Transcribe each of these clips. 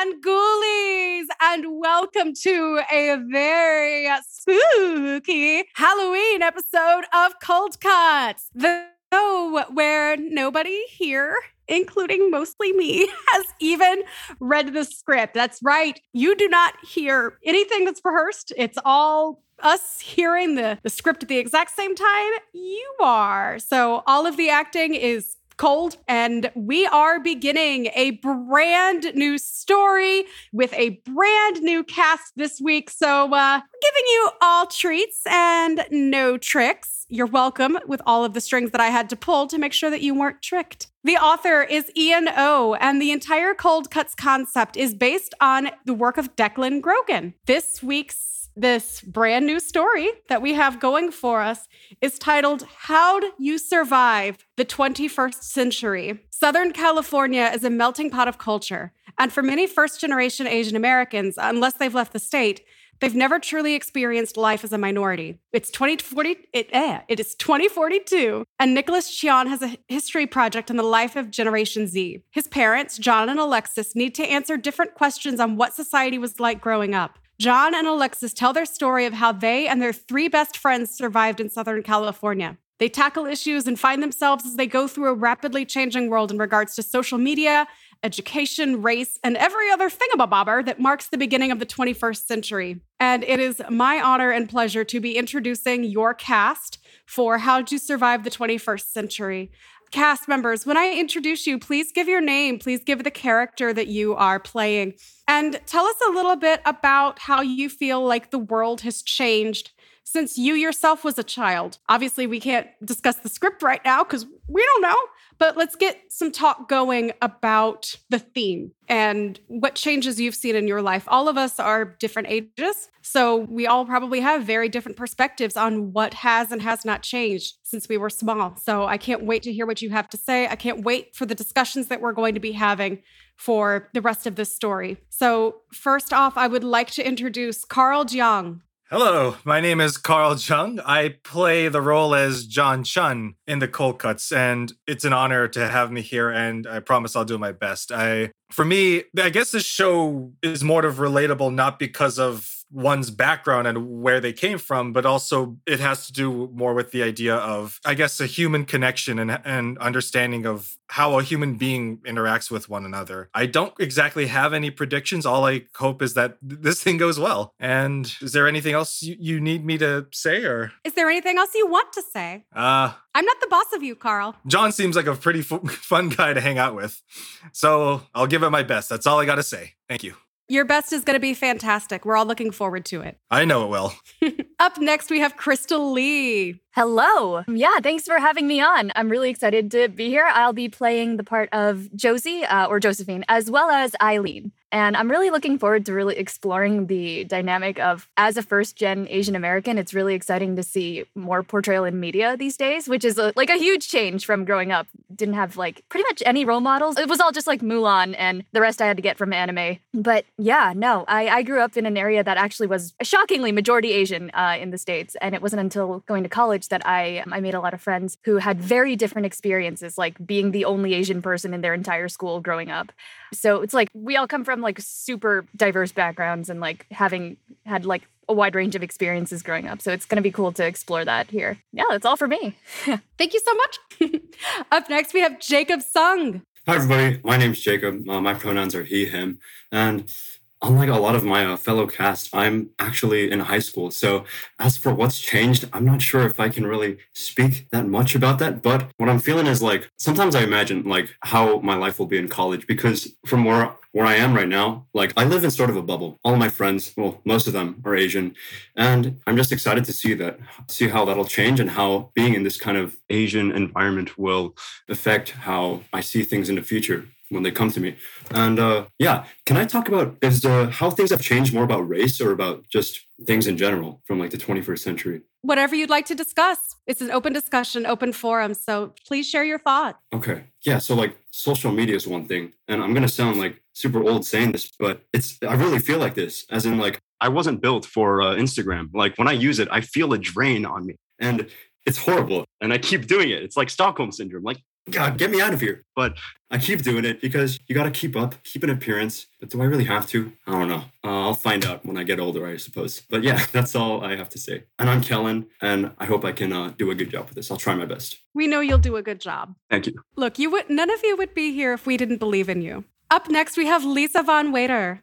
And ghoulies, and welcome to a very spooky Halloween episode of Cold Cuts. The show where nobody here, including mostly me, has even read the script. That's right. You do not hear anything that's rehearsed. It's all us hearing the, the script at the exact same time you are. So all of the acting is cold and we are beginning a brand new story with a brand new cast this week. So uh giving you all treats and no tricks. You're welcome with all of the strings that i had to pull to make sure that you weren't tricked. The author is Ian O, and the entire Cold Cuts concept is based on the work of Declan Grogan. This week's this brand new story that we have going for us is titled How'd You Survive the 21st Century? Southern California is a melting pot of culture. And for many first generation Asian Americans, unless they've left the state, they've never truly experienced life as a minority. It's 2040, it, eh, it is 2042, and Nicholas Cheon has a history project on the life of Generation Z. His parents, John and Alexis, need to answer different questions on what society was like growing up. John and Alexis tell their story of how they and their three best friends survived in Southern California. They tackle issues and find themselves as they go through a rapidly changing world in regards to social media, education, race, and every other thingamabobber that marks the beginning of the 21st century. And it is my honor and pleasure to be introducing your cast for How to Survive the 21st Century cast members, when I introduce you, please give your name, please give the character that you are playing, and tell us a little bit about how you feel like the world has changed since you yourself was a child. Obviously, we can't discuss the script right now because we don't know, but let's get some talk going about the theme and what changes you've seen in your life. All of us are different ages, so we all probably have very different perspectives on what has and has not changed since we were small. So I can't wait to hear what you have to say. I can't wait for the discussions that we're going to be having for the rest of this story. So, first off, I would like to introduce Carl Jiang. Hello, my name is Carl Jung. I play the role as John Chun in the Cold Cuts, and it's an honor to have me here. And I promise I'll do my best. I, for me, I guess this show is more of relatable, not because of one's background and where they came from, but also it has to do more with the idea of, I guess, a human connection and, and understanding of how a human being interacts with one another. I don't exactly have any predictions. All I hope is that this thing goes well. And is there anything else you, you need me to say or? Is there anything else you want to say? Uh, I'm not the boss of you, Carl. John seems like a pretty f- fun guy to hang out with. So I'll give it my best. That's all I got to say. Thank you. Your best is going to be fantastic. We're all looking forward to it. I know it will. Up next, we have Crystal Lee. Hello. Yeah, thanks for having me on. I'm really excited to be here. I'll be playing the part of Josie uh, or Josephine, as well as Eileen. And I'm really looking forward to really exploring the dynamic of, as a first gen Asian American, it's really exciting to see more portrayal in media these days, which is a, like a huge change from growing up. Didn't have like pretty much any role models. It was all just like Mulan and the rest I had to get from anime. But yeah, no, I, I grew up in an area that actually was shockingly majority Asian uh, in the States. And it wasn't until going to college that I, I made a lot of friends who had very different experiences, like being the only Asian person in their entire school growing up. So it's like we all come from like super diverse backgrounds and like having had like a wide range of experiences growing up. So it's going to be cool to explore that here. Yeah, that's all for me. Thank you so much. Up next, we have Jacob Sung. Hi, everybody. My name's Jacob. Uh, my pronouns are he, him. And unlike a lot of my uh, fellow cast, I'm actually in high school. So, as for what's changed, I'm not sure if I can really speak that much about that. But what I'm feeling is like sometimes I imagine like how my life will be in college because from where where I am right now, like I live in sort of a bubble. All my friends, well, most of them are Asian, and I'm just excited to see that, see how that'll change and how being in this kind of Asian environment will affect how I see things in the future when they come to me. And uh, yeah, can I talk about is uh, how things have changed more about race or about just things in general from like the 21st century? Whatever you'd like to discuss. It's an open discussion, open forum. So please share your thoughts. Okay. Yeah. So like social media is one thing, and I'm gonna sound like super old saying this, but it's I really feel like this, as in like I wasn't built for uh, Instagram. Like when I use it, I feel a drain on me, and it's horrible. And I keep doing it. It's like Stockholm syndrome. Like God, get me out of here. But I keep doing it because you got to keep up, keep an appearance. But do I really have to? I don't know. Uh, I'll find out when I get older, I suppose. But yeah, that's all I have to say. And I'm Kellen, and I hope I can uh, do a good job with this. I'll try my best. We know you'll do a good job. Thank you. Look, you would none of you would be here if we didn't believe in you. Up next, we have Lisa Von Wader.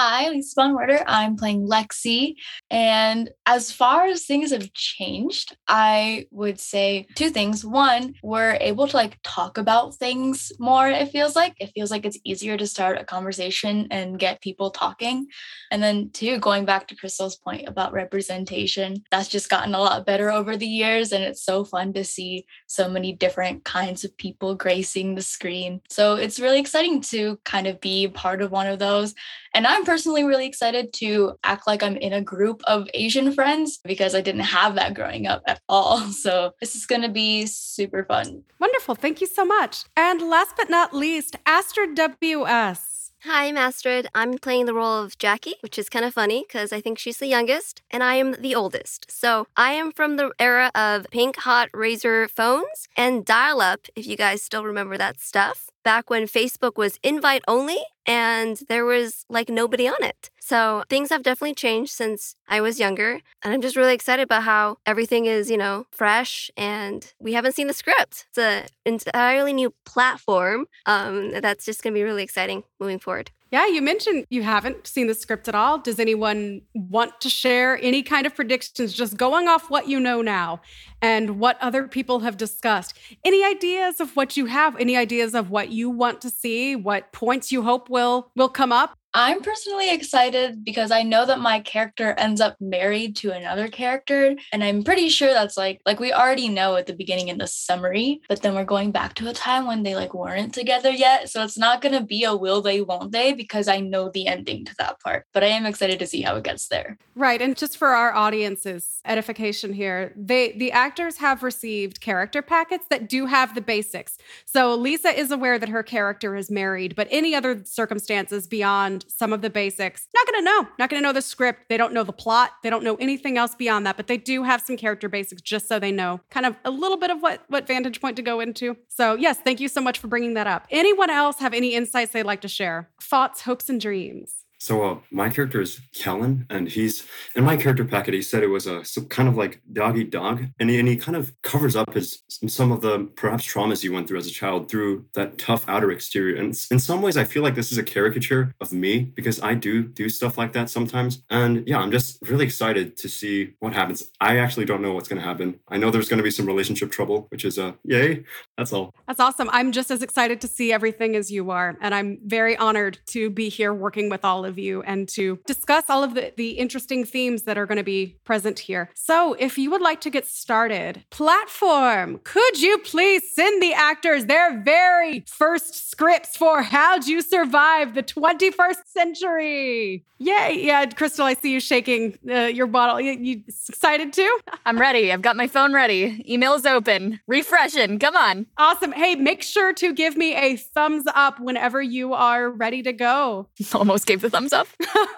Hi, Lisa Von Werder. I'm playing Lexi. And as far as things have changed, I would say two things. One, we're able to like talk about things more, it feels like. It feels like it's easier to start a conversation and get people talking. And then two, going back to Crystal's point about representation, that's just gotten a lot better over the years. And it's so fun to see so many different kinds of people gracing the screen. So it's really exciting to kind of be part of one of those. And I'm personally really excited to act like I'm in a group of Asian friends because I didn't have that growing up at all. So this is going to be super fun. Wonderful. Thank you so much. And last but not least, Astrid W.S. Hi, I'm Astrid. I'm playing the role of Jackie, which is kind of funny because I think she's the youngest and I am the oldest. So I am from the era of pink hot Razr phones and dial up, if you guys still remember that stuff, back when Facebook was invite only and there was like nobody on it. So things have definitely changed since I was younger. And I'm just really excited about how everything is, you know, fresh and we haven't seen the script. It's an entirely new platform um, that's just going to be really exciting moving forward. Yeah, you mentioned you haven't seen the script at all. Does anyone want to share any kind of predictions, just going off what you know now and what other people have discussed? Any ideas of what you have? Any ideas of what you want to see? What points you hope will will come up? I'm personally excited because I know that my character ends up married to another character and I'm pretty sure that's like like we already know at the beginning in the summary but then we're going back to a time when they like weren't together yet so it's not going to be a will they won't they because I know the ending to that part but I am excited to see how it gets there. Right and just for our audience's edification here they the actors have received character packets that do have the basics. So Lisa is aware that her character is married but any other circumstances beyond some of the basics. Not going to know. Not going to know the script. They don't know the plot. They don't know anything else beyond that, but they do have some character basics just so they know kind of a little bit of what what vantage point to go into. So, yes, thank you so much for bringing that up. Anyone else have any insights they'd like to share? Thoughts, hopes and dreams? So uh, my character is Kellen, and he's in my character packet. He said it was a some kind of like dog eat dog, and he, and he kind of covers up his some of the perhaps traumas he went through as a child through that tough outer exterior. And in some ways, I feel like this is a caricature of me because I do do stuff like that sometimes. And yeah, I'm just really excited to see what happens. I actually don't know what's going to happen. I know there's going to be some relationship trouble, which is a uh, yay. That's all. That's awesome. I'm just as excited to see everything as you are, and I'm very honored to be here working with all of you and to discuss all of the, the interesting themes that are going to be present here. So, if you would like to get started, platform, could you please send the actors their very first scripts for How'd You Survive the 21st Century? Yay. Yeah, Crystal, I see you shaking uh, your bottle. You, you excited too? I'm ready. I've got my phone ready. Email's open. Refreshing. Come on. Awesome. Hey, make sure to give me a thumbs up whenever you are ready to go. Almost gave the thumbs up.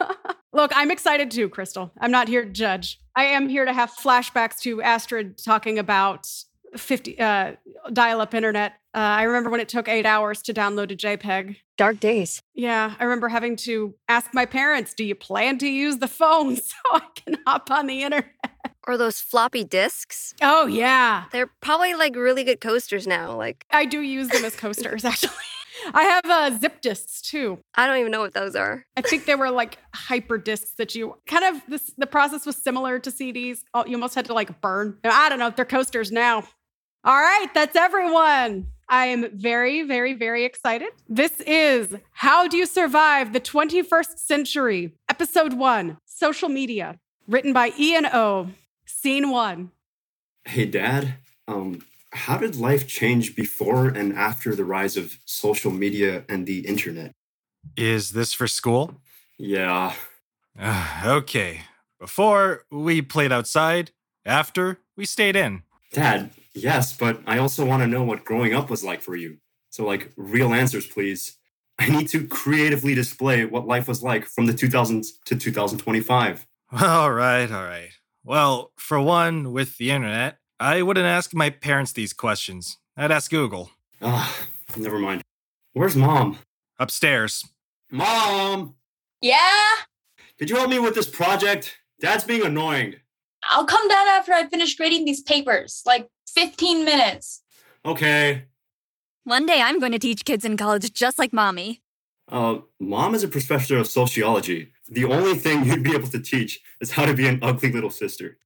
Look, I'm excited too, Crystal. I'm not here to judge. I am here to have flashbacks to Astrid talking about 50 uh, dial-up internet. Uh, I remember when it took eight hours to download a JPEG. Dark days. Yeah, I remember having to ask my parents, "Do you plan to use the phone so I can hop on the internet?" Or those floppy disks. Oh yeah, they're probably like really good coasters now. Like I do use them as coasters actually. I have uh, zip disks too. I don't even know what those are. I think they were like hyper disks that you kind of this. The process was similar to CDs. Oh, you almost had to like burn. I don't know. They're coasters now. All right, that's everyone. I am very, very, very excited. This is How Do You Survive the 21st Century, Episode One Social Media, written by Ian O. Scene One. Hey, Dad. Um, how did life change before and after the rise of social media and the internet? Is this for school? Yeah. Uh, okay. Before, we played outside. After, we stayed in. Dad, yes, but I also want to know what growing up was like for you. So, like, real answers, please. I need to creatively display what life was like from the 2000s to 2025. All right, all right. Well, for one, with the internet, I wouldn't ask my parents these questions. I'd ask Google. Ah, never mind. Where's mom? Upstairs. Mom! Yeah, Could you help me with this project? Dad's being annoying. I'll come down after I finish grading these papers. Like 15 minutes. Okay. One day I'm going to teach kids in college just like mommy. Uh, mom is a professor of sociology. The only thing you'd be able to teach is how to be an ugly little sister.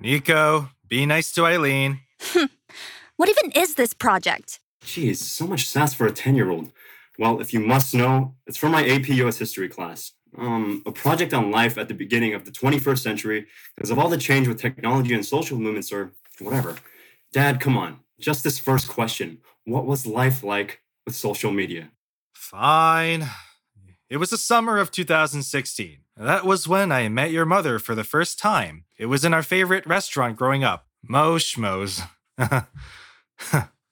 Dad! Nico, be nice to Eileen. What even is this project? Jeez, so much sass for a 10 year old. Well, if you must know, it's from my AP US history class. Um, a project on life at the beginning of the 21st century because of all the change with technology and social movements or whatever. Dad, come on. Just this first question. What was life like with social media? Fine. It was the summer of 2016. That was when I met your mother for the first time. It was in our favorite restaurant growing up, Mo Schmoes.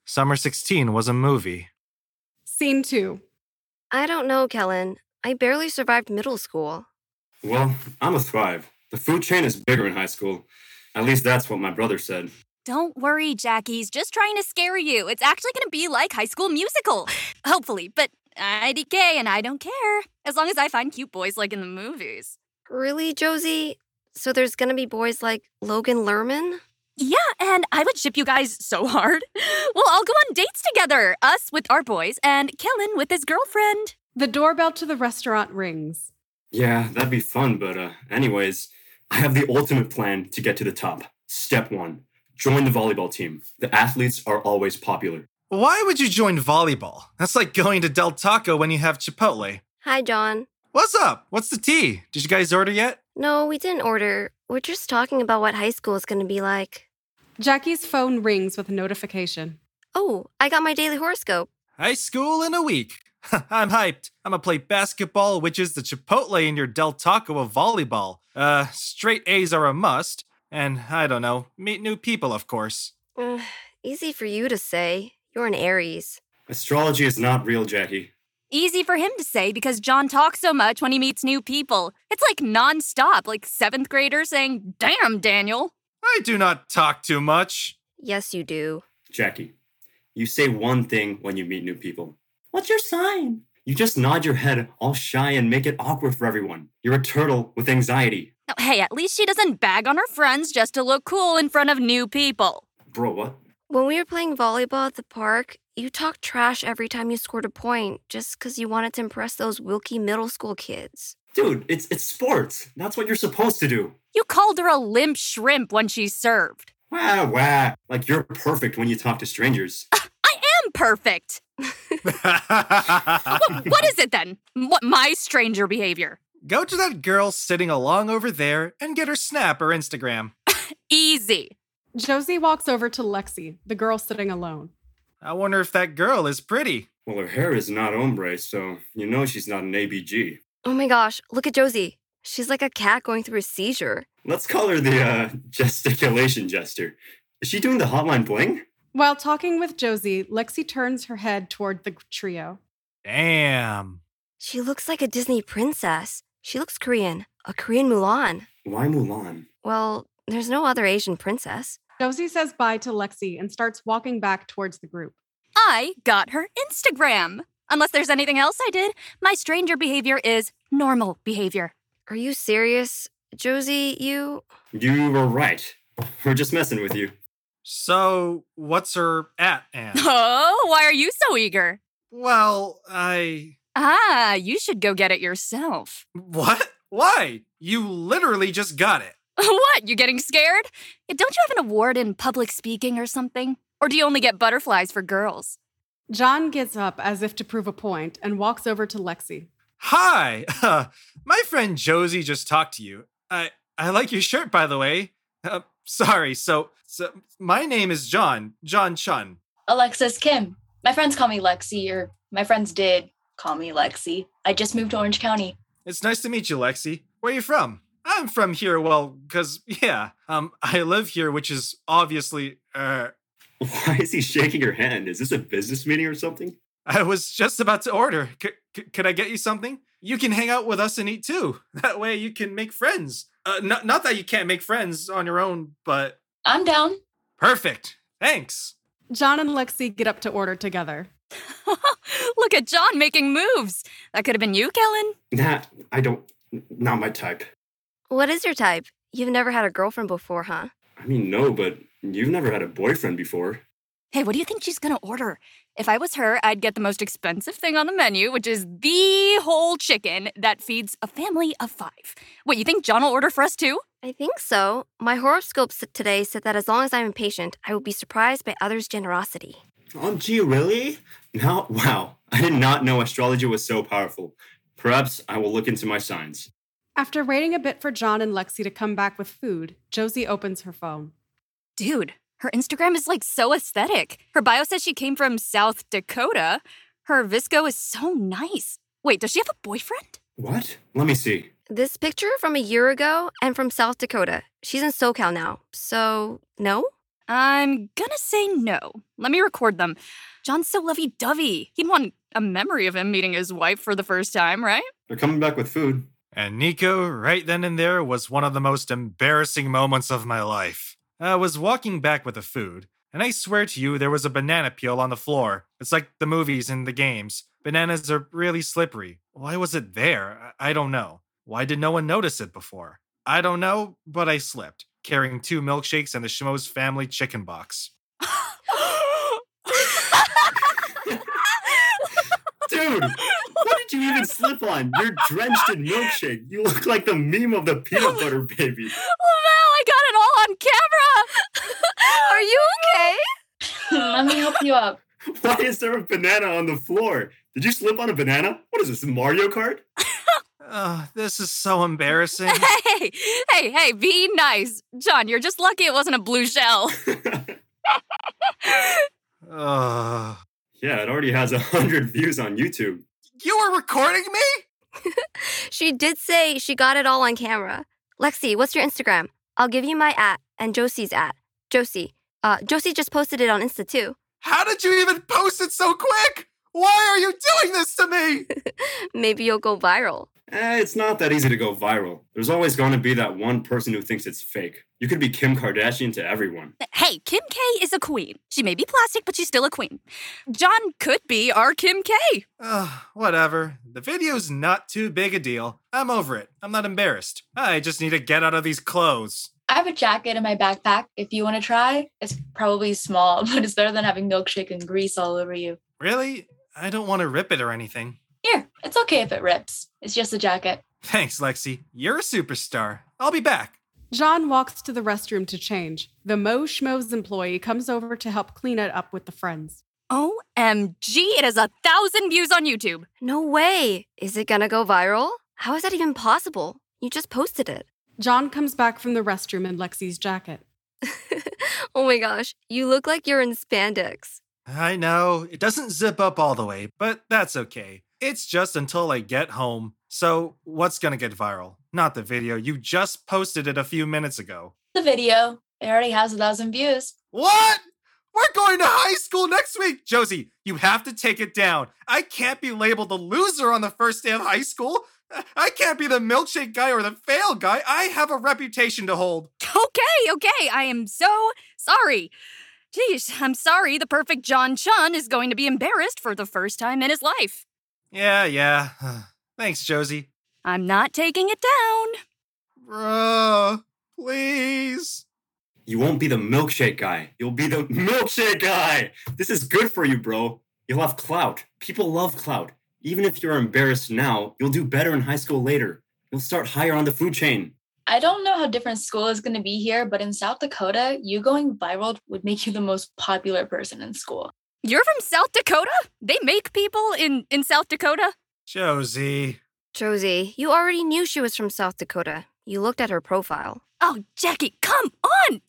Summer 16 was a movie. Scene two. I don't know, Kellen. I barely survived middle school. Well, I'm a thrive. The food chain is bigger in high school. At least that's what my brother said. Don't worry, Jackie. He's just trying to scare you. It's actually going to be like High School Musical. Hopefully, but IDK and I don't care. As long as I find cute boys like in the movies. Really, Josie? So there's gonna be boys like Logan Lerman? Yeah, and I would ship you guys so hard. We'll all go on dates together. Us with our boys and Kellen with his girlfriend. The doorbell to the restaurant rings. Yeah, that'd be fun, but uh, anyways, I have the ultimate plan to get to the top. Step one join the volleyball team. The athletes are always popular. Why would you join volleyball? That's like going to Del Taco when you have Chipotle. Hi, John. What's up? What's the tea? Did you guys order yet? No, we didn't order. We're just talking about what high school is gonna be like. Jackie's phone rings with a notification. Oh, I got my daily horoscope. High school in a week. I'm hyped. I'm gonna play basketball, which is the Chipotle in your Del Taco of volleyball. Uh, straight A's are a must. And I don't know, meet new people, of course. Ugh, easy for you to say. You're an Aries. Astrology is not real, Jackie. Easy for him to say because John talks so much when he meets new people. It's like nonstop, like seventh grader saying, Damn, Daniel. I do not talk too much. Yes, you do. Jackie, you say one thing when you meet new people. What's your sign? You just nod your head all shy and make it awkward for everyone. You're a turtle with anxiety. Oh, Hey, at least she doesn't bag on her friends just to look cool in front of new people. Bro, what? When we were playing volleyball at the park, you talked trash every time you scored a point just because you wanted to impress those Wilkie middle school kids. Dude, it's it's sports. That's what you're supposed to do. You called her a limp shrimp when she served. Wah wah. Like you're perfect when you talk to strangers. I'm perfect. What, what is it then? What my stranger behavior? Go to that girl sitting along over there and get her snap or Instagram. Easy. Josie walks over to Lexi, the girl sitting alone. I wonder if that girl is pretty. Well, her hair is not ombre, so you know she's not an ABG. Oh my gosh, look at Josie. She's like a cat going through a seizure. Let's call her the uh, gesticulation jester. Is she doing the hotline bling? While talking with Josie, Lexi turns her head toward the trio. Damn. She looks like a Disney princess. She looks Korean, a Korean Mulan. Why Mulan? Well, there's no other Asian princess. Josie says bye to Lexi and starts walking back towards the group. I got her Instagram. Unless there's anything else I did, my stranger behavior is normal behavior. Are you serious? Josie, you. You were right. We're just messing with you. So, what's her at, Anne? Oh, why are you so eager? well, I. Ah, you should go get it yourself. What? Why? You literally just got it. what? You getting scared? Don't you have an award in public speaking or something? Or do you only get butterflies for girls? John gets up as if to prove a point and walks over to Lexi. Hi. Uh, my friend Josie just talked to you. I I like your shirt, by the way. Uh, sorry. So, so my name is John. John Chun. Alexis Kim. My friends call me Lexi, or my friends did call me Lexi. I just moved to Orange County. It's nice to meet you, Lexi. Where are you from? I'm from here. Well, cause yeah, um, I live here, which is obviously. Uh, Why is he shaking your hand? Is this a business meeting or something? I was just about to order. C- c- could I get you something? You can hang out with us and eat too. That way you can make friends. Uh, not, not that you can't make friends on your own, but I'm down. perfect. Thanks. John and Lexi get up to order together. Look at John making moves. That could have been you, Kellen. Nah, I don't. Not my type. What is your type? You've never had a girlfriend before, huh? I mean, no, but you've never had a boyfriend before. Hey, what do you think she's gonna order? If I was her, I'd get the most expensive thing on the menu, which is the whole chicken that feeds a family of five. Wait, you think John will order for us too? I think so. My horoscope today said that as long as I'm impatient, I will be surprised by others' generosity. Oh, gee, really? Now, wow. I did not know astrology was so powerful. Perhaps I will look into my signs. After waiting a bit for John and Lexi to come back with food, Josie opens her phone. Dude, her Instagram is like so aesthetic. Her bio says she came from South Dakota. Her VSCO is so nice. Wait, does she have a boyfriend? What? Let me see. This picture from a year ago and from South Dakota. She's in SoCal now. So, no? I'm gonna say no. Let me record them. John's so lovey dovey. He'd want a memory of him meeting his wife for the first time, right? They're coming back with food. And Nico, right then and there, was one of the most embarrassing moments of my life. I was walking back with the food, and I swear to you, there was a banana peel on the floor. It's like the movies and the games. Bananas are really slippery. Why was it there? I I don't know. Why did no one notice it before? I don't know, but I slipped, carrying two milkshakes and the Schmoes family chicken box. Dude, what did you even slip on? You're drenched in milkshake. You look like the meme of the peanut butter baby. Lavelle, I got it all on camera. Are you okay? Let me help you up. Why is there a banana on the floor? Did you slip on a banana? What is this, Mario Kart? Ugh, this is so embarrassing. Hey, hey, hey, be nice. John, you're just lucky it wasn't a blue shell. Ugh. yeah, it already has a hundred views on YouTube. You were recording me? She did say she got it all on camera. Lexi, what's your Instagram? I'll give you my at and Josie's at. Josie. Uh, Josie just posted it on Insta too. How did you even post it so quick? Why are you doing this to me? Maybe you'll go viral. Eh, it's not that easy to go viral. There's always going to be that one person who thinks it's fake. You could be Kim Kardashian to everyone. Hey, Kim K is a queen. She may be plastic, but she's still a queen. John could be our Kim K. Ugh, whatever. The video's not too big a deal. I'm over it. I'm not embarrassed. I just need to get out of these clothes. I have a jacket in my backpack if you want to try. It's probably small, but it's better than having milkshake and grease all over you. Really? I don't want to rip it or anything. Here, it's okay if it rips. It's just a jacket. Thanks, Lexi. You're a superstar. I'll be back. John walks to the restroom to change. The Mo Schmoes employee comes over to help clean it up with the friends. OMG, it has a thousand views on YouTube. No way. Is it gonna go viral? How is that even possible? You just posted it. John comes back from the restroom in Lexi's jacket. oh my gosh, you look like you're in spandex. I know, it doesn't zip up all the way, but that's okay. It's just until I get home. So, what's gonna get viral? Not the video. You just posted it a few minutes ago. The video, it already has a thousand views. What? We're going to high school next week! Josie, you have to take it down. I can't be labeled a loser on the first day of high school. I can't be the milkshake guy or the fail guy. I have a reputation to hold. Okay, okay, I am so sorry. Geez, I'm sorry the perfect John Chun is going to be embarrassed for the first time in his life. Yeah, yeah. Thanks, Josie. I'm not taking it down. Bruh, please. You won't be the milkshake guy. You'll be the milkshake guy. This is good for you, bro. You'll have clout. People love clout. Even if you're embarrassed now, you'll do better in high school later. You'll start higher on the food chain. I don't know how different school is going to be here, but in South Dakota, you going viral would make you the most popular person in school. You're from South Dakota? They make people in, in South Dakota? Josie. Josie, you already knew she was from South Dakota. You looked at her profile. Oh, Jackie, come on!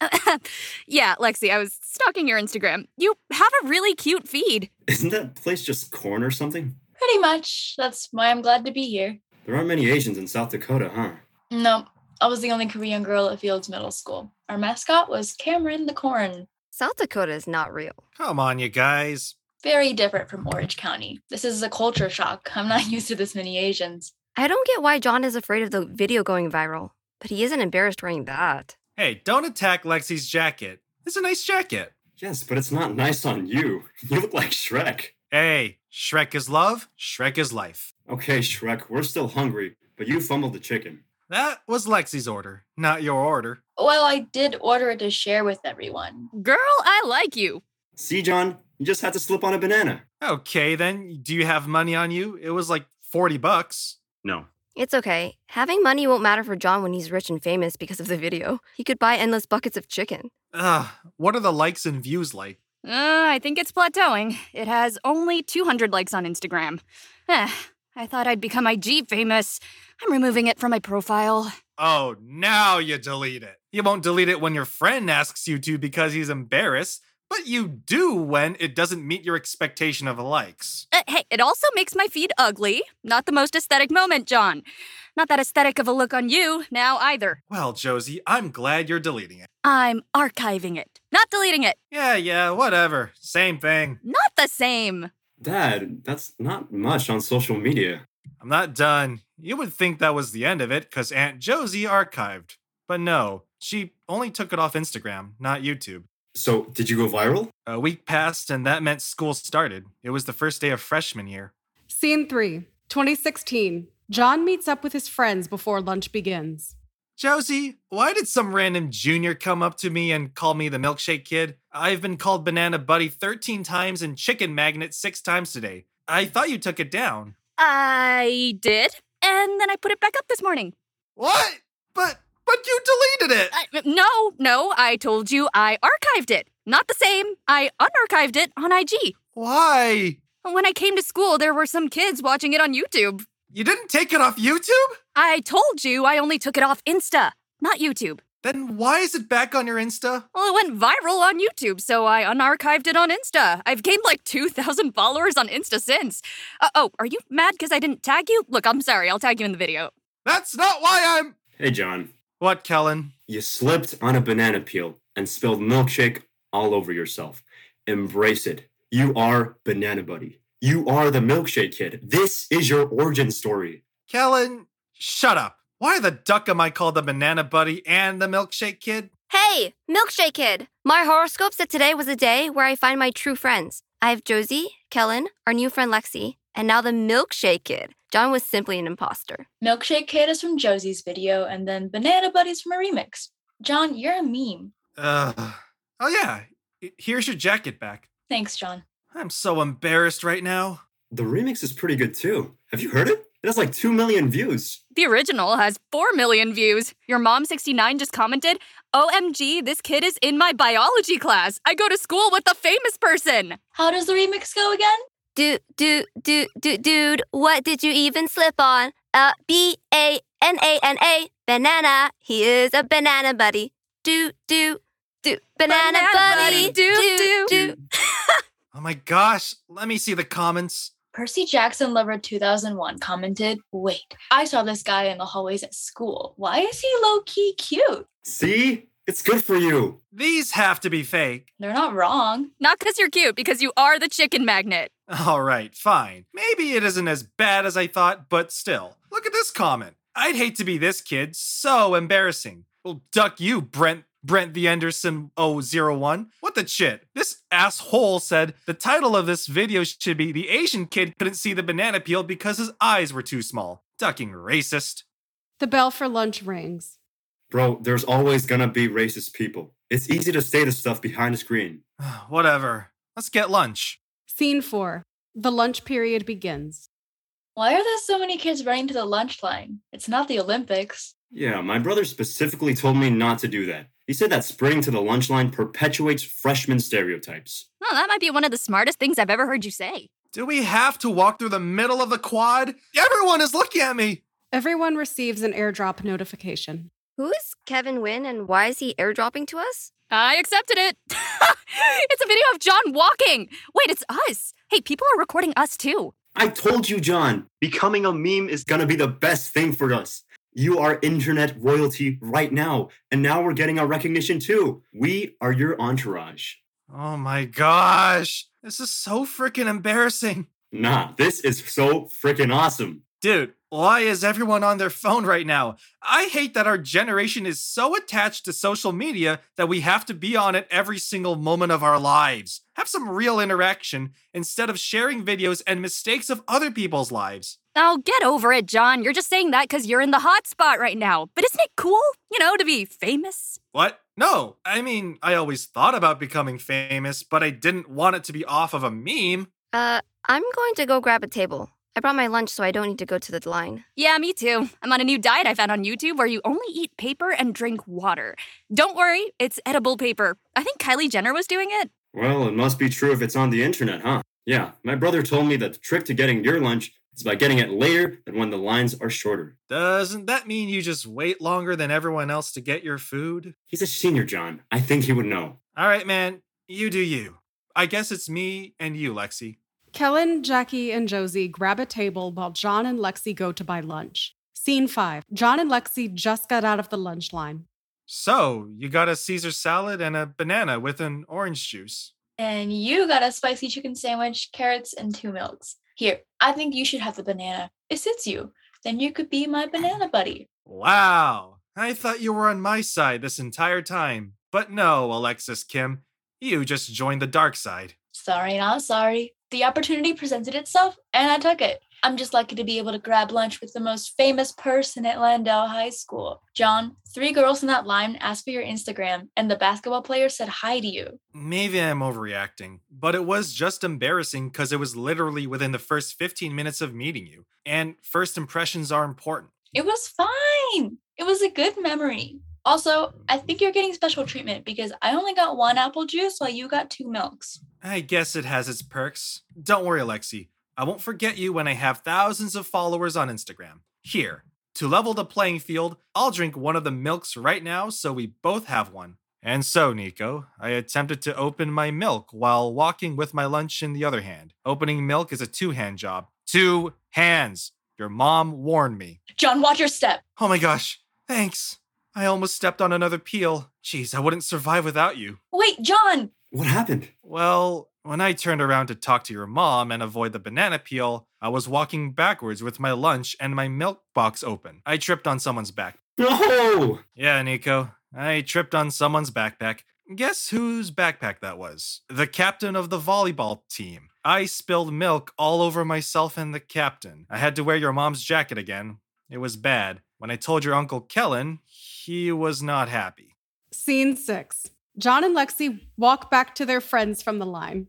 Uh, yeah, Lexi, I was stalking your Instagram. You have a really cute feed. Isn't that place just corn or something? Pretty much. That's why I'm glad to be here. There aren't many Asians in South Dakota, huh? No, I was the only Korean girl at Fields Middle School. Our mascot was Cameron the Corn. South Dakota is not real. Come on, you guys. Very different from Orange County. This is a culture shock. I'm not used to this many Asians. I don't get why John is afraid of the video going viral, but he isn't embarrassed wearing that. Hey, don't attack Lexi's jacket. It's a nice jacket. Yes, but it's not nice on you. You look like Shrek. Hey, Shrek is love, Shrek is life. Okay, Shrek, we're still hungry, but you fumbled the chicken. That was Lexi's order, not your order. Well, I did order it to share with everyone. Girl, I like you. See, John, you just had to slip on a banana. Okay, then, do you have money on you? It was like 40 bucks. No. It's okay. Having money won't matter for John when he's rich and famous because of the video. He could buy endless buckets of chicken. Ugh, what are the likes and views like? Uh, I think it's plateauing. It has only 200 likes on Instagram. Eh, I thought I'd become IG famous. I'm removing it from my profile. Oh, now you delete it. You won't delete it when your friend asks you to because he's embarrassed, but you do when it doesn't meet your expectation of likes. Uh, hey, it also makes my feed ugly. Not the most aesthetic moment, John. Not that aesthetic of a look on you now either. Well, Josie, I'm glad you're deleting it. I'm archiving it, not deleting it. Yeah, yeah, whatever. Same thing. Not the same. Dad, that's not much on social media. I'm not done. You would think that was the end of it because Aunt Josie archived. But no, she only took it off Instagram, not YouTube. So, did you go viral? A week passed and that meant school started. It was the first day of freshman year. Scene three, 2016. John meets up with his friends before lunch begins. Josie, why did some random junior come up to me and call me the milkshake kid? I've been called Banana Buddy 13 times and Chicken Magnet six times today. I thought you took it down. I did, and then I put it back up this morning. What? But but you deleted it. I, no, no, I told you I archived it. Not the same. I unarchived it on IG. Why? When I came to school, there were some kids watching it on YouTube. You didn't take it off YouTube? I told you I only took it off Insta, not YouTube. Then why is it back on your Insta? Well, it went viral on YouTube, so I unarchived it on Insta. I've gained like 2,000 followers on Insta since. Uh, oh, are you mad because I didn't tag you? Look, I'm sorry. I'll tag you in the video. That's not why I'm. Hey, John, What, Kellen? you slipped on a banana peel and spilled milkshake all over yourself. Embrace it. You are Banana Buddy. You are the milkshake kid. This is your origin story. Kellen, shut up. Why the duck am I called the banana buddy and the milkshake kid? Hey, Milkshake Kid! My horoscope said today was a day where I find my true friends. I have Josie, Kellen, our new friend Lexi, and now the Milkshake Kid. John was simply an imposter. Milkshake Kid is from Josie's video, and then Banana Buddy's from a remix. John, you're a meme. Uh, oh, yeah. Here's your jacket back. Thanks, John. I'm so embarrassed right now. The remix is pretty good too. Have you heard it? It has like 2 million views. The original has 4 million views. Your mom69 just commented, OMG, this kid is in my biology class. I go to school with a famous person. How does the remix go again? Dude, dude, dude, dude, dude, what did you even slip on? Uh, B A N A N A, banana. He is a banana buddy. Do, do, do, banana, Banana buddy. buddy. Do, do. Oh my gosh, let me see the comments. Percy Jackson Lover 2001 commented, Wait, I saw this guy in the hallways at school. Why is he low key cute? See? It's good for you. These have to be fake. They're not wrong. Not because you're cute, because you are the chicken magnet. All right, fine. Maybe it isn't as bad as I thought, but still. Look at this comment. I'd hate to be this kid. So embarrassing. Well, duck you, Brent. Brent the Anderson 001. What the shit? This asshole said the title of this video should be The Asian Kid Couldn't See the Banana Peel Because His Eyes Were Too Small. Ducking racist. The bell for lunch rings. Bro, there's always gonna be racist people. It's easy to say the stuff behind the screen. Whatever. Let's get lunch. Scene four. The lunch period begins. Why are there so many kids running to the lunch line? It's not the Olympics. Yeah, my brother specifically told me not to do that. He said that spring to the lunch line perpetuates freshman stereotypes. Oh, that might be one of the smartest things I've ever heard you say. Do we have to walk through the middle of the quad? Everyone is looking at me. Everyone receives an airdrop notification. Who is Kevin Wynn and why is he airdropping to us? I accepted it. it's a video of John walking. Wait, it's us. Hey, people are recording us too. I told you, John, becoming a meme is gonna be the best thing for us. You are internet royalty right now, and now we're getting our recognition too. We are your entourage. Oh my gosh. This is so freaking embarrassing. Nah, this is so freaking awesome. Dude, Why is everyone on their phone right now? I hate that our generation is so attached to social media that we have to be on it every single moment of our lives. Have some real interaction instead of sharing videos and mistakes of other people's lives. Oh, get over it, John. You're just saying that because you're in the hot spot right now. But isn't it cool, you know, to be famous? What? No, I mean, I always thought about becoming famous, but I didn't want it to be off of a meme. Uh, I'm going to go grab a table. I brought my lunch so I don't need to go to the line. Yeah, me too. I'm on a new diet I found on YouTube where you only eat paper and drink water. Don't worry, it's edible paper. I think Kylie Jenner was doing it. Well, it must be true if it's on the internet, huh? Yeah, my brother told me that the trick to getting your lunch is by getting it later than when the lines are shorter. Doesn't that mean you just wait longer than everyone else to get your food? He's a senior, John. I think he would know. All right, man, you do you. I guess it's me and you, Lexi. Kellen, Jackie, and Josie grab a table while John and Lexi go to buy lunch. Scene five John and Lexi just got out of the lunch line. So, you got a Caesar salad and a banana with an orange juice. And you got a spicy chicken sandwich, carrots, and two milks. Here, I think you should have the banana. It suits you. Then you could be my banana buddy. Wow, I thought you were on my side this entire time. But no, Alexis Kim, you just joined the dark side. Sorry, not sorry. The opportunity presented itself, and I took it. I'm just lucky to be able to grab lunch with the most famous person at Landau High School. John, three girls in that line asked for your Instagram, and the basketball player said hi to you. Maybe I'm overreacting, but it was just embarrassing because it was literally within the first 15 minutes of meeting you. And first impressions are important. It was fine. It was a good memory. Also, I think you're getting special treatment because I only got one apple juice while you got two milks. I guess it has its perks. Don't worry, Alexi. I won't forget you when I have thousands of followers on Instagram. Here, to level the playing field, I'll drink one of the milks right now so we both have one. And so, Nico, I attempted to open my milk while walking with my lunch in the other hand. Opening milk is a two hand job. Two hands. Your mom warned me. John, watch your step. Oh my gosh, thanks. I almost stepped on another peel. Jeez, I wouldn't survive without you. Wait, John! What happened? Well, when I turned around to talk to your mom and avoid the banana peel, I was walking backwards with my lunch and my milk box open. I tripped on someone's back. No! Yeah, Nico, I tripped on someone's backpack. Guess whose backpack that was? The captain of the volleyball team. I spilled milk all over myself and the captain. I had to wear your mom's jacket again. It was bad. When I told your uncle Kellen, he was not happy. Scene six John and Lexi walk back to their friends from the line.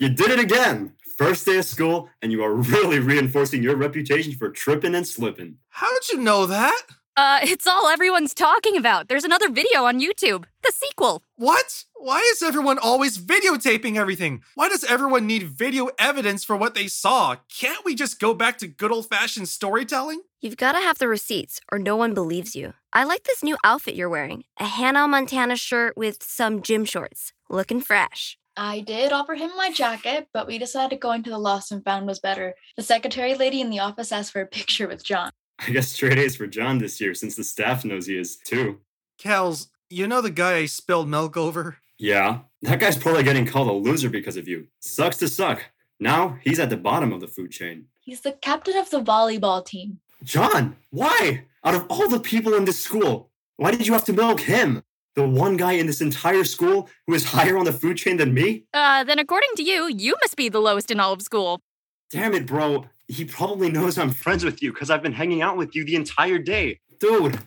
You did it again! First day of school, and you are really reinforcing your reputation for tripping and slipping. How did you know that? Uh, it's all everyone's talking about. There's another video on YouTube. The sequel. What? Why is everyone always videotaping everything? Why does everyone need video evidence for what they saw? Can't we just go back to good old fashioned storytelling? You've got to have the receipts, or no one believes you. I like this new outfit you're wearing a Hannah Montana shirt with some gym shorts. Looking fresh. I did offer him my jacket, but we decided going to the lost and found was better. The secretary lady in the office asked for a picture with John. I guess straight A's for John this year since the staff knows he is too. Kels, you know the guy I spilled milk over? Yeah, that guy's probably getting called a loser because of you. Sucks to suck. Now he's at the bottom of the food chain. He's the captain of the volleyball team. John, why? Out of all the people in this school, why did you have to milk him? The one guy in this entire school who is higher on the food chain than me? Uh, then according to you, you must be the lowest in all of school. Damn it, bro. He probably knows I'm friends with you because I've been hanging out with you the entire day. Dude,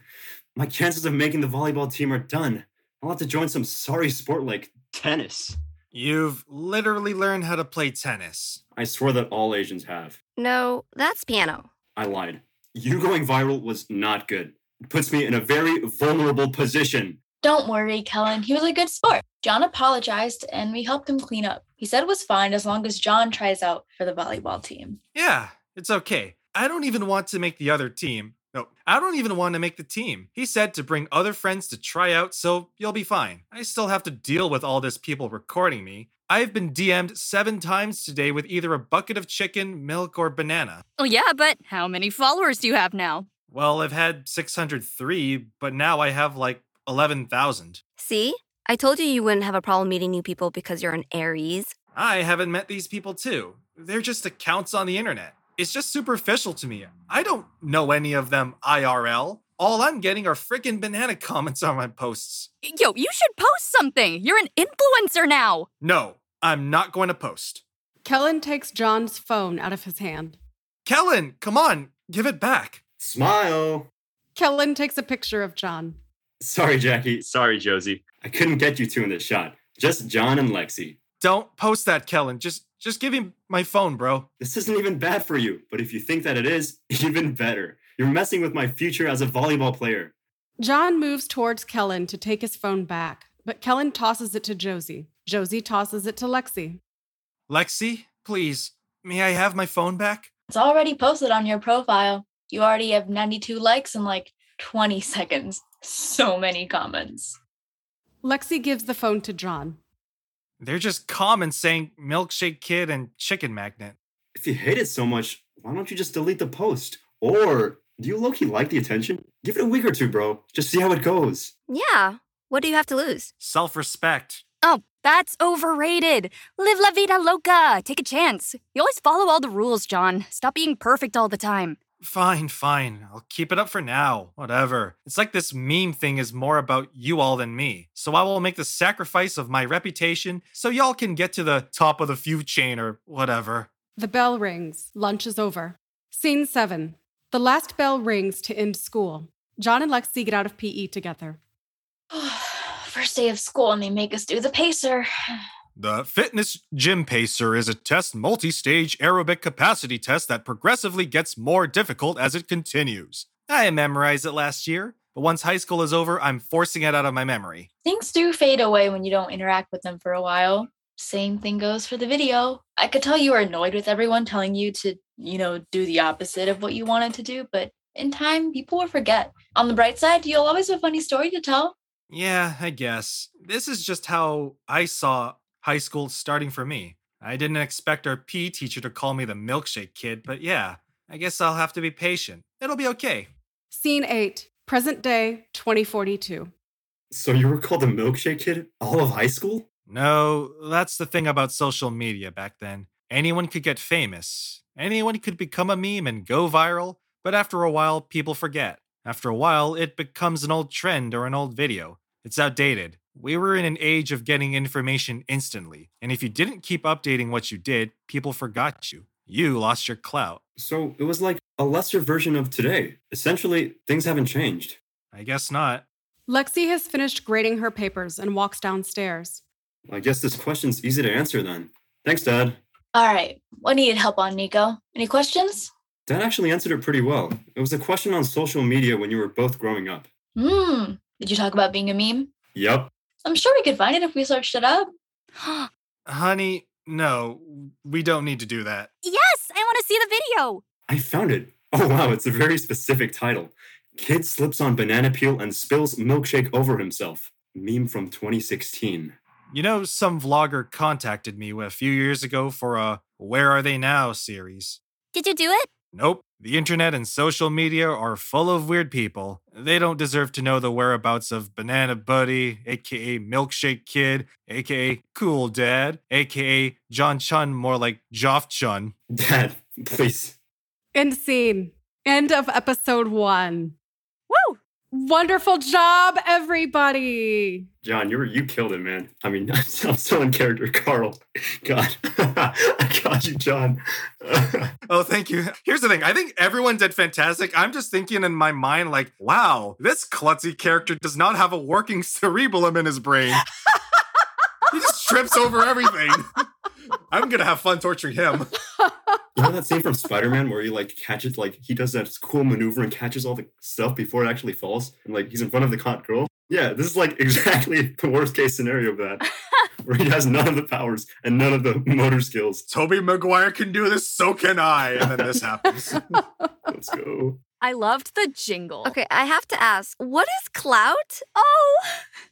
my chances of making the volleyball team are done. I'll have to join some sorry sport like tennis. You've literally learned how to play tennis. I swear that all Asians have. No, that's piano. I lied. You going viral was not good. It puts me in a very vulnerable position. Don't worry, Kellen. He was a good sport. John apologized and we helped him clean up. He said it was fine as long as John tries out for the volleyball team. Yeah, it's okay. I don't even want to make the other team. No, I don't even want to make the team. He said to bring other friends to try out, so you'll be fine. I still have to deal with all this people recording me. I've been DM'd seven times today with either a bucket of chicken, milk, or banana. Oh, yeah, but how many followers do you have now? Well, I've had 603, but now I have like 11,000. See? I told you you wouldn't have a problem meeting new people because you're an Aries. I haven't met these people too. They're just accounts on the internet. it's just superficial to me. I don't know any of them IRL. All I'm getting are freaking banana comments on my posts. Yo, you should post something. You're an influencer now. No, I'm not going to post. Kellen takes John's phone out of his hand. Kellen, come on, give it back. Smile. Kellen takes a picture of John. Sorry, Jackie. Sorry, Josie. I couldn't get you two in this shot. Just John and Lexi. Don't post that, Kellen. Just just give me my phone, bro. This isn't even bad for you, but if you think that it is, even better. You're messing with my future as a volleyball player. John moves towards Kellen to take his phone back, but Kellen tosses it to Josie. Josie tosses it to Lexi. Lexi, please, may I have my phone back? It's already posted on your profile. You already have 92 likes in like 20 seconds. So many comments. Lexi gives the phone to John. They're just comments saying milkshake kid and chicken magnet. If you hate it so much, why don't you just delete the post? Or do you low key like the attention? Give it a week or two, bro. Just see how it goes. Yeah. What do you have to lose? Self respect. Oh, that's overrated. Live la vida loca. Take a chance. You always follow all the rules, John. Stop being perfect all the time. Fine, fine. I'll keep it up for now. Whatever. It's like this meme thing is more about you all than me. So I will make the sacrifice of my reputation so y'all can get to the top of the food chain or whatever. The bell rings. Lunch is over. Scene 7. The last bell rings to end school. John and Lexi get out of PE together. First day of school, and they make us do the pacer. The fitness gym pacer is a test multi stage aerobic capacity test that progressively gets more difficult as it continues. I memorized it last year, but once high school is over, I'm forcing it out of my memory. Things do fade away when you don't interact with them for a while. Same thing goes for the video. I could tell you were annoyed with everyone telling you to, you know, do the opposite of what you wanted to do, but in time, people will forget. On the bright side, you'll always have a funny story to tell. Yeah, I guess. This is just how I saw high school starting for me. I didn't expect our PE teacher to call me the milkshake kid, but yeah, I guess I'll have to be patient. It'll be okay. Scene 8. Present day 2042. So you were called the milkshake kid all of high school? No, that's the thing about social media back then. Anyone could get famous, anyone could become a meme and go viral, but after a while, people forget. After a while, it becomes an old trend or an old video. It's outdated. We were in an age of getting information instantly, and if you didn't keep updating what you did, people forgot you. You lost your clout. So it was like a lesser version of today. Essentially, things haven't changed. I guess not. Lexi has finished grading her papers and walks downstairs. I guess this question's easy to answer then. Thanks, Dad. All right. What needed help on, Nico? Any questions? Dad actually answered it pretty well. It was a question on social media when you were both growing up. Hmm. Did you talk about being a meme? Yep. I'm sure we could find it if we searched it up. Honey, no, we don't need to do that. Yes, I want to see the video. I found it. Oh, wow, it's a very specific title. Kid slips on banana peel and spills milkshake over himself. Meme from 2016. You know, some vlogger contacted me a few years ago for a Where Are They Now series. Did you do it? Nope. The internet and social media are full of weird people. They don't deserve to know the whereabouts of Banana Buddy, aka Milkshake Kid, aka Cool Dad, aka John Chun, more like Joff Chun. Dad, please. End scene. End of episode 1. Woo! Wonderful job, everybody. John, you were you killed it, man. I mean, I'm still in character, Carl. God, I got you, John. Oh, thank you. Here's the thing I think everyone did fantastic. I'm just thinking in my mind, like, wow, this klutzy character does not have a working cerebellum in his brain. he just trips over everything. I'm gonna have fun torturing him. You know that scene from Spider-Man where he like catches like he does that cool maneuver and catches all the stuff before it actually falls, and like he's in front of the hot girl. Yeah, this is like exactly the worst case scenario of that, where he has none of the powers and none of the motor skills. Tobey Maguire can do this, so can I. And then this happens. Let's go. I loved the jingle. Okay, I have to ask, what is clout? Oh,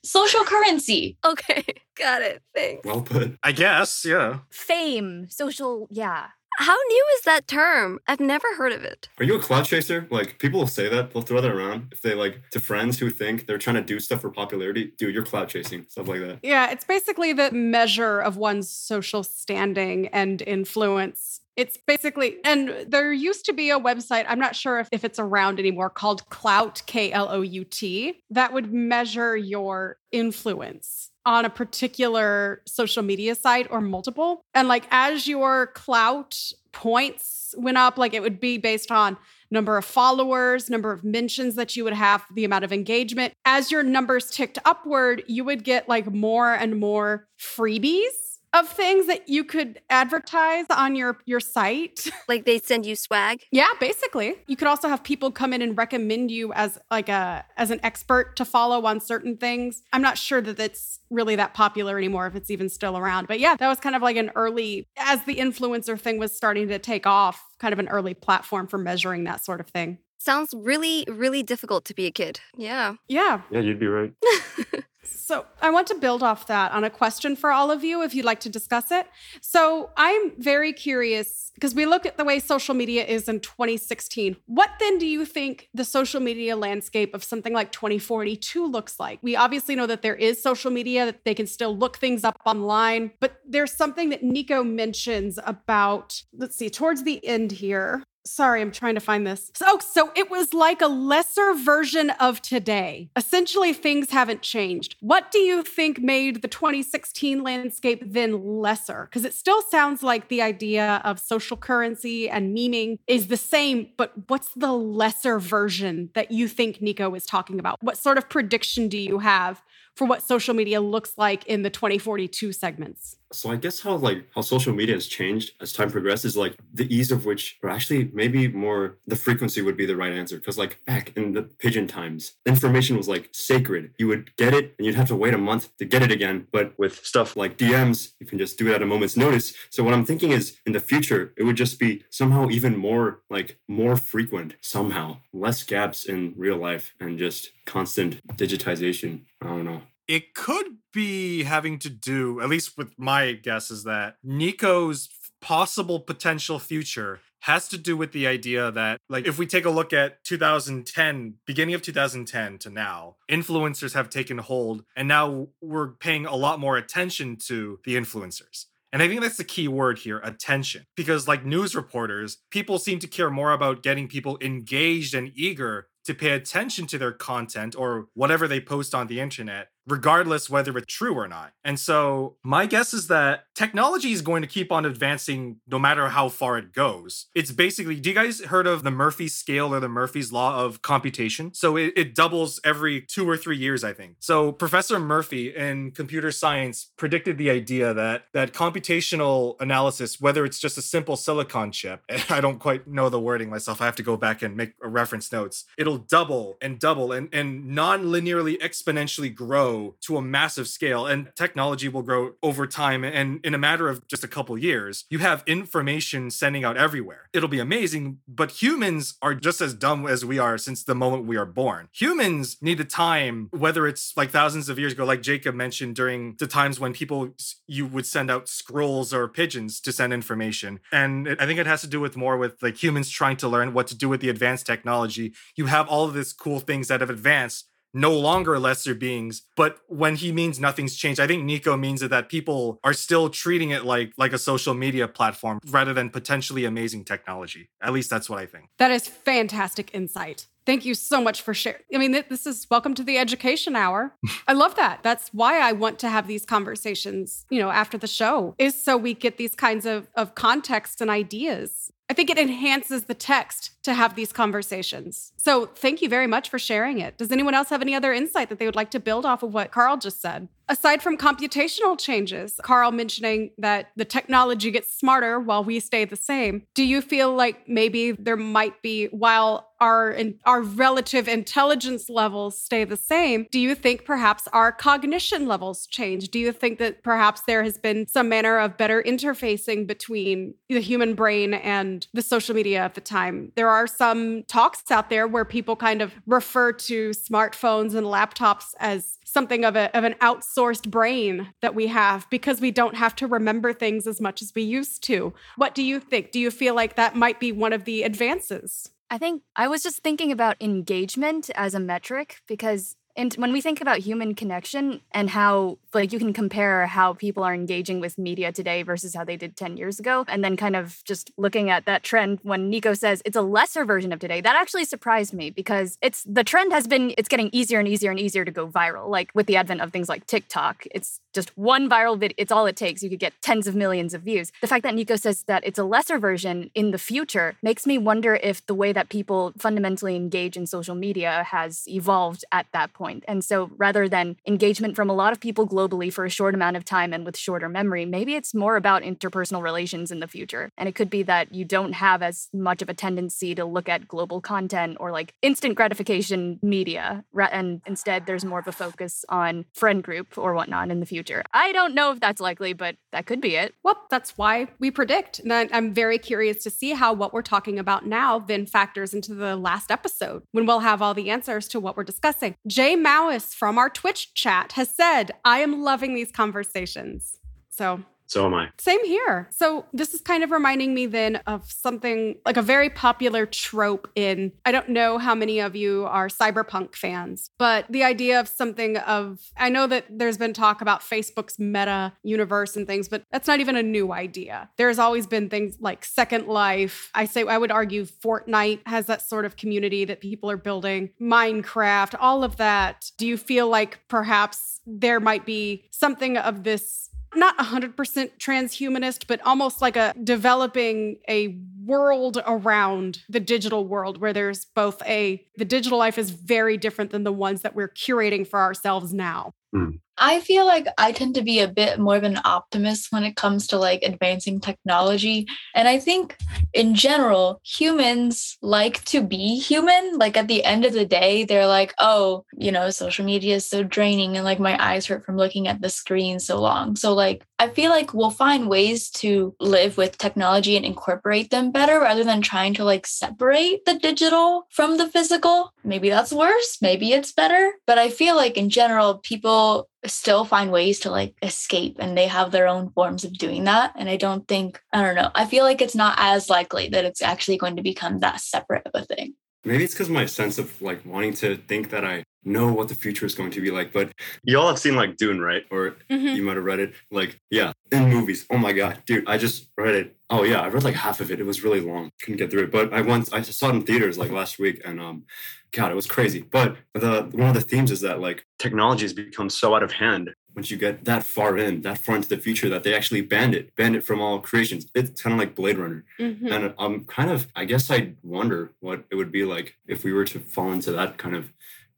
Social currency. Okay, got it. Thanks. Well put. I guess, yeah. fame, social, yeah. How new is that term? I've never heard of it. Are you a clout chaser? Like people will say that, they'll throw that around if they like to friends who think they're trying to do stuff for popularity. Dude, you're clout chasing, stuff like that. Yeah, it's basically the measure of one's social standing and influence It's basically, and there used to be a website, I'm not sure if, if it's around anymore, called Clout, K L O U T, that would measure your influence on a particular social media site or multiple. And like as your clout points went up, like it would be based on number of followers, number of mentions that you would have, the amount of engagement. As your numbers ticked upward, you would get like more and more freebies of things that you could advertise on your your site. Like they send you swag. yeah, basically. You could also have people come in and recommend you as like a as an expert to follow on certain things. I'm not sure that it's really that popular anymore if it's even still around. But yeah, that was kind of like an early as the influencer thing was starting to take off, kind of an early platform for measuring that sort of thing. Sounds really, really difficult to be a kid. Yeah. Yeah. Yeah, you'd be right. So I want to build off that on a question for all of you if you'd like to discuss it. So I'm very curious because we look at the way social media is in 2016. What then do you think the social media landscape of something like 2042 looks like? We obviously know that there is social media, that they can still look things up online, but there's something that Nico mentions about, let's see, towards the end here. Sorry, I'm trying to find this. So, oh, so it was like a lesser version of today. Essentially, things haven't changed. What do you think made the 2016 landscape then lesser? Because it still sounds like the idea of social currency and meaning is the same, but what's the lesser version that you think Nico is talking about? What sort of prediction do you have for what social media looks like in the 2042 segments? So I guess how like how social media has changed as time progresses, like the ease of which, or actually maybe more the frequency would be the right answer. Because like back in the pigeon times, information was like sacred. You would get it and you'd have to wait a month to get it again. But with stuff like DMs, you can just do it at a moment's notice. So what I'm thinking is in the future, it would just be somehow even more like more frequent, somehow. Less gaps in real life and just constant digitization. I don't know. It could be having to do, at least with my guess, is that Nico's possible potential future has to do with the idea that, like, if we take a look at 2010, beginning of 2010 to now, influencers have taken hold, and now we're paying a lot more attention to the influencers. And I think that's the key word here attention. Because, like news reporters, people seem to care more about getting people engaged and eager to pay attention to their content or whatever they post on the internet, regardless whether it's true or not. And so, my guess is that technology is going to keep on advancing no matter how far it goes. It's basically, do you guys heard of the Murphy scale or the Murphy's law of computation? So, it, it doubles every two or three years, I think. So, Professor Murphy in computer science predicted the idea that that computational analysis, whether it's just a simple silicon chip, I don't quite know the wording myself, I have to go back and make reference notes. It'll double and double and, and non-linearly exponentially grow to a massive scale and technology will grow over time and in a matter of just a couple years you have information sending out everywhere. It'll be amazing but humans are just as dumb as we are since the moment we are born. Humans need the time whether it's like thousands of years ago like jacob mentioned during the times when people you would send out scrolls or pigeons to send information. And it, i think it has to do with more with like humans trying to learn what to do with the advanced technology. You have all of these cool things that have advanced no longer lesser beings but when he means nothing's changed i think nico means it that people are still treating it like like a social media platform rather than potentially amazing technology at least that's what i think That is fantastic insight. Thank you so much for sharing. I mean, this is welcome to the education hour. I love that. That's why I want to have these conversations, you know, after the show, is so we get these kinds of, of context and ideas. Think it enhances the text to have these conversations. So thank you very much for sharing it. Does anyone else have any other insight that they would like to build off of what Carl just said? Aside from computational changes, Carl mentioning that the technology gets smarter while we stay the same, do you feel like maybe there might be, while our our relative intelligence levels stay the same, do you think perhaps our cognition levels change? Do you think that perhaps there has been some manner of better interfacing between the human brain and the social media at the time? There are some talks out there where people kind of refer to smartphones and laptops as something of, a, of an outsourced brain that we have because we don't have to remember things as much as we used to. What do you think? Do you feel like that might be one of the advances? I think I was just thinking about engagement as a metric because And when we think about human connection and how, like, you can compare how people are engaging with media today versus how they did 10 years ago, and then kind of just looking at that trend when Nico says it's a lesser version of today, that actually surprised me because it's the trend has been, it's getting easier and easier and easier to go viral. Like with the advent of things like TikTok, it's just one viral video, it's all it takes. You could get tens of millions of views. The fact that Nico says that it's a lesser version in the future makes me wonder if the way that people fundamentally engage in social media has evolved at that point. And so rather than engagement from a lot of people globally for a short amount of time and with shorter memory, maybe it's more about interpersonal relations in the future. And it could be that you don't have as much of a tendency to look at global content or like instant gratification media. And instead, there's more of a focus on friend group or whatnot in the future future. I don't know if that's likely, but that could be it. Well, that's why we predict. And I'm very curious to see how what we're talking about now then factors into the last episode when we'll have all the answers to what we're discussing. Jay Mawis from our Twitch chat has said, I am loving these conversations. So so am I. Same here. So this is kind of reminding me then of something like a very popular trope in I don't know how many of you are cyberpunk fans, but the idea of something of I know that there's been talk about Facebook's meta universe and things, but that's not even a new idea. There's always been things like Second Life. I say I would argue Fortnite has that sort of community that people are building, Minecraft, all of that. Do you feel like perhaps there might be something of this not 100% transhumanist, but almost like a developing a world around the digital world where there's both a, the digital life is very different than the ones that we're curating for ourselves now. Mm. I feel like I tend to be a bit more of an optimist when it comes to like advancing technology. And I think in general, humans like to be human. Like at the end of the day, they're like, oh, you know, social media is so draining and like my eyes hurt from looking at the screen so long. So, like, I feel like we'll find ways to live with technology and incorporate them better rather than trying to like separate the digital from the physical. Maybe that's worse. Maybe it's better. But I feel like in general, people still find ways to like escape and they have their own forms of doing that and i don't think i don't know i feel like it's not as likely that it's actually going to become that separate of a thing maybe it's because my sense of like wanting to think that i know what the future is going to be like but y'all have seen like dune right? Or mm-hmm. you might have read it. Like yeah in movies. Oh my god dude i just read it. Oh yeah i read like half of it. It was really long. Couldn't get through it. But i once i saw it in theaters like last week and um God, it was crazy. But the one of the themes is that like technology has become so out of hand once you get that far in, that far into the future, that they actually banned it, banned it from all creations. It's kind of like Blade Runner. Mm-hmm. And I'm kind of, I guess I wonder what it would be like if we were to fall into that kind of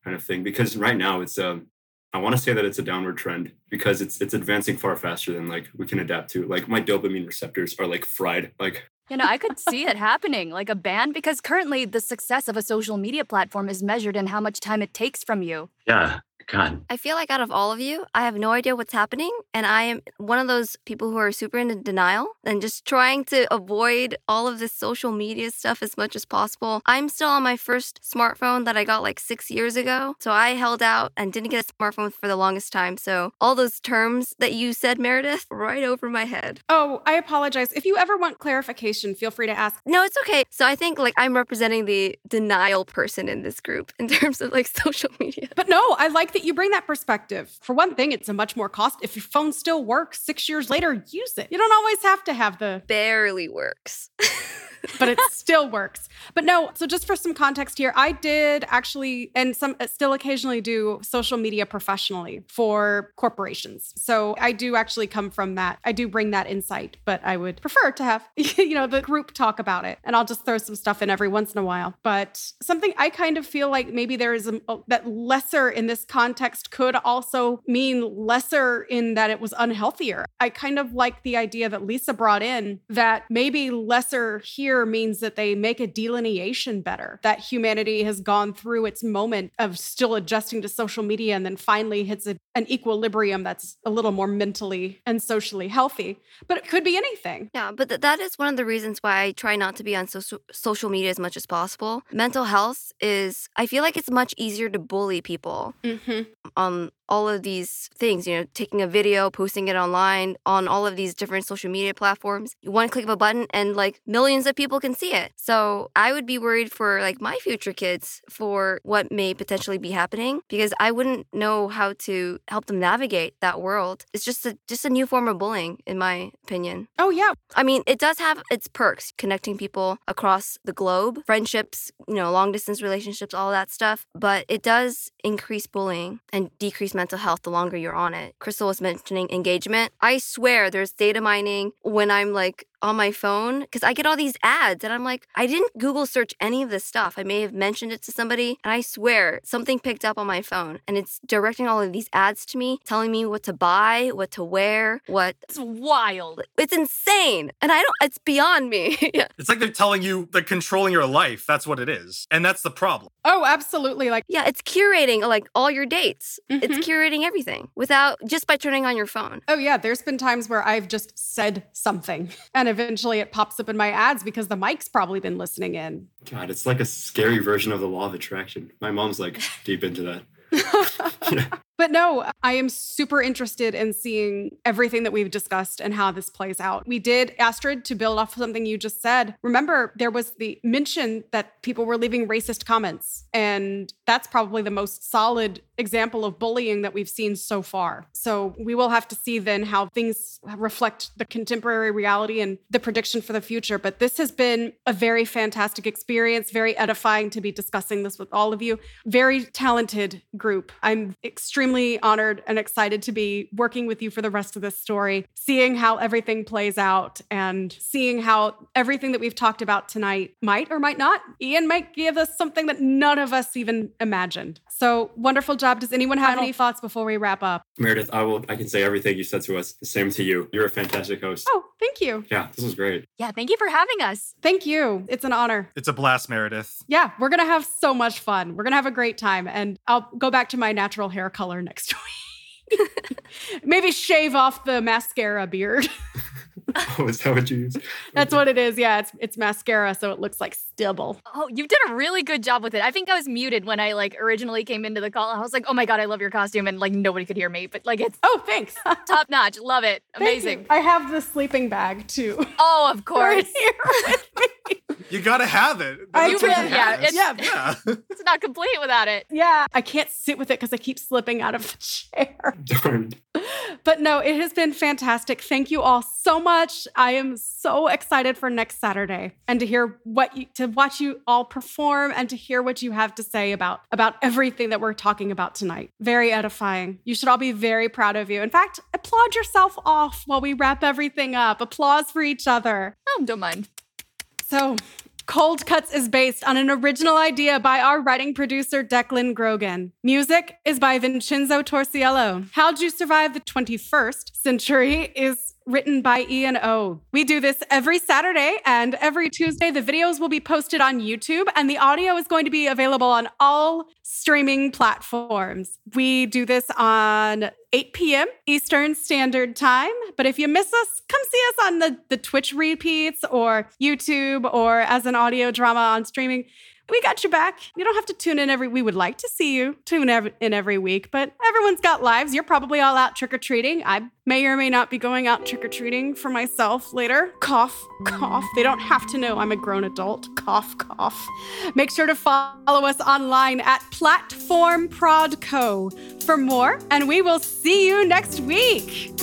kind of thing. Because right now it's um I want to say that it's a downward trend because it's it's advancing far faster than like we can adapt to. Like my dopamine receptors are like fried. Like you know, I could see it happening, like a ban, because currently the success of a social media platform is measured in how much time it takes from you. Yeah. God. I feel like out of all of you, I have no idea what's happening. And I am one of those people who are super into denial and just trying to avoid all of this social media stuff as much as possible. I'm still on my first smartphone that I got like six years ago. So I held out and didn't get a smartphone for the longest time. So all those terms that you said, Meredith, right over my head. Oh, I apologize. If you ever want clarification, feel free to ask. No, it's okay. So I think like I'm representing the denial person in this group in terms of like social media. But no, I like that that you bring that perspective. For one thing, it's a much more cost. If your phone still works six years later, use it. You don't always have to have the barely works. but it still works. But no, so just for some context here, I did actually, and some uh, still occasionally do social media professionally for corporations. So I do actually come from that. I do bring that insight, but I would prefer to have, you know, the group talk about it. And I'll just throw some stuff in every once in a while. But something I kind of feel like maybe there is a, that lesser in this context could also mean lesser in that it was unhealthier. I kind of like the idea that Lisa brought in that maybe lesser here here means that they make a delineation better, that humanity has gone through its moment of still adjusting to social media and then finally hits a, an equilibrium that's a little more mentally and socially healthy. But it could be anything. Yeah, but th- that is one of the reasons why I try not to be on so- social media as much as possible. Mental health is, I feel like it's much easier to bully people mm-hmm. on all of these things, you know, taking a video, posting it online on all of these different social media platforms. One click of a button and like millions of people can see it. So I would be worried for like my future kids for what may potentially be happening because I wouldn't know how to help them navigate that world. It's just a just a new form of bullying in my opinion. Oh, yeah. I mean, it does have its perks, connecting people across the globe, friendships, you know, long distance relationships, all that stuff. But it does increase bullying and decrease mental health the longer you're on it. Crystal was mentioning engagement. I swear there's data mining when I'm like on my phone because I get all these ads and I'm like, I didn't Google search any of this stuff. I may have mentioned it to somebody and I swear something picked up on my phone and it's directing all of these ads to me, telling me what to buy, what to wear, what It's wild. it's insane. And I don't, it's beyond me. yeah. It's like they're telling you, they're controlling your life. That's what it is. And that's the problem. Oh, absolutely. Like, Yeah, it's curating like all your dates. Mhm. It's curating everything without just by turning on your phone. oh, yeah. There's been times where I've just said something and eventually it pops up in my ads because the mic's probably been listening in. God, it's like a scary version of the law of attraction. My mom's like deep into that. Yeah. But no, I am super interested in seeing everything that we've discussed and how this plays out. We did, Astrid, to build off something you just said. Remember, there was the mention that people were leaving racist comments, and that's probably the most solid example of bullying that we've seen so far. So we will have to see then how things reflect the contemporary reality and the prediction for the future. But this has been a very fantastic experience, very edifying to be discussing this with all of you. Very talented group. I'm extremely honored and excited to be working with you for the rest of this story, seeing how everything plays out and seeing how everything that we've talked about tonight might or might not. Ian might give us something that none of us even imagined. So wonderful job. Does anyone have any thoughts before we wrap up? Meredith, I will I can say everything you said to us. The same to you. You're a fantastic host. Oh, thank you. Yeah, this was great. Yeah, thank you for having us. Thank you. It's an honor. It's a blast, Meredith. Yeah, we're going to have so much fun. We're going to have a great time. And I'll go back to my natural hair color next week. Maybe shave off the mascara beard. Oh, is that what you use? That's what it is. Yeah, it's it's mascara, so it looks like stibble. Oh, you did a really good job with it. I think I was muted when I like originally came into the call. I was like, "Oh my god, I love your costume," and like nobody could hear me, but like it's Oh, thanks. top notch. Love it. Amazing. I have the sleeping bag too. Oh, of Right course. here with me. You gotta have it. I That's do, what you yeah, have. it's- yeah. yeah. It's not complete without it. Yeah, I can't sit with it because I keep slipping out of the chair. Darn. But no, it has been fantastic. Thank you all so much. I am so excited for next Saturday and to hear what you to watch you all perform and to hear what you have to say about about everything that we're talking about tonight. Very edifying. You should all be very proud of you. In fact, applaud yourself off while we wrap everything up. Applause for each other. Oh, don't mind. So, Cold Cuts is based on an original idea by our writing producer, Declan Grogan. Music is by Vincenzo Torciello. How'd You Survive the 21st Century is written by Ian O. We do this every Saturday and every Tuesday. The videos will be posted on YouTube and the audio is going to be available on all streaming platforms. We do this on 8 p.m. Eastern Standard Time. But if you miss us, come see us on the, the Twitch repeats or YouTube or as an audio drama on streaming. We got your back. You don't have to tune in every. We would like to see you tune in every week, but everyone's got lives. You're probably all out trick or treating. I may or may not be going out trick or treating for myself later. Cough, cough. They don't have to know I'm a grown adult. Cough, cough. Make sure to follow us online at Platform Prod Co for more, and we will see you next week.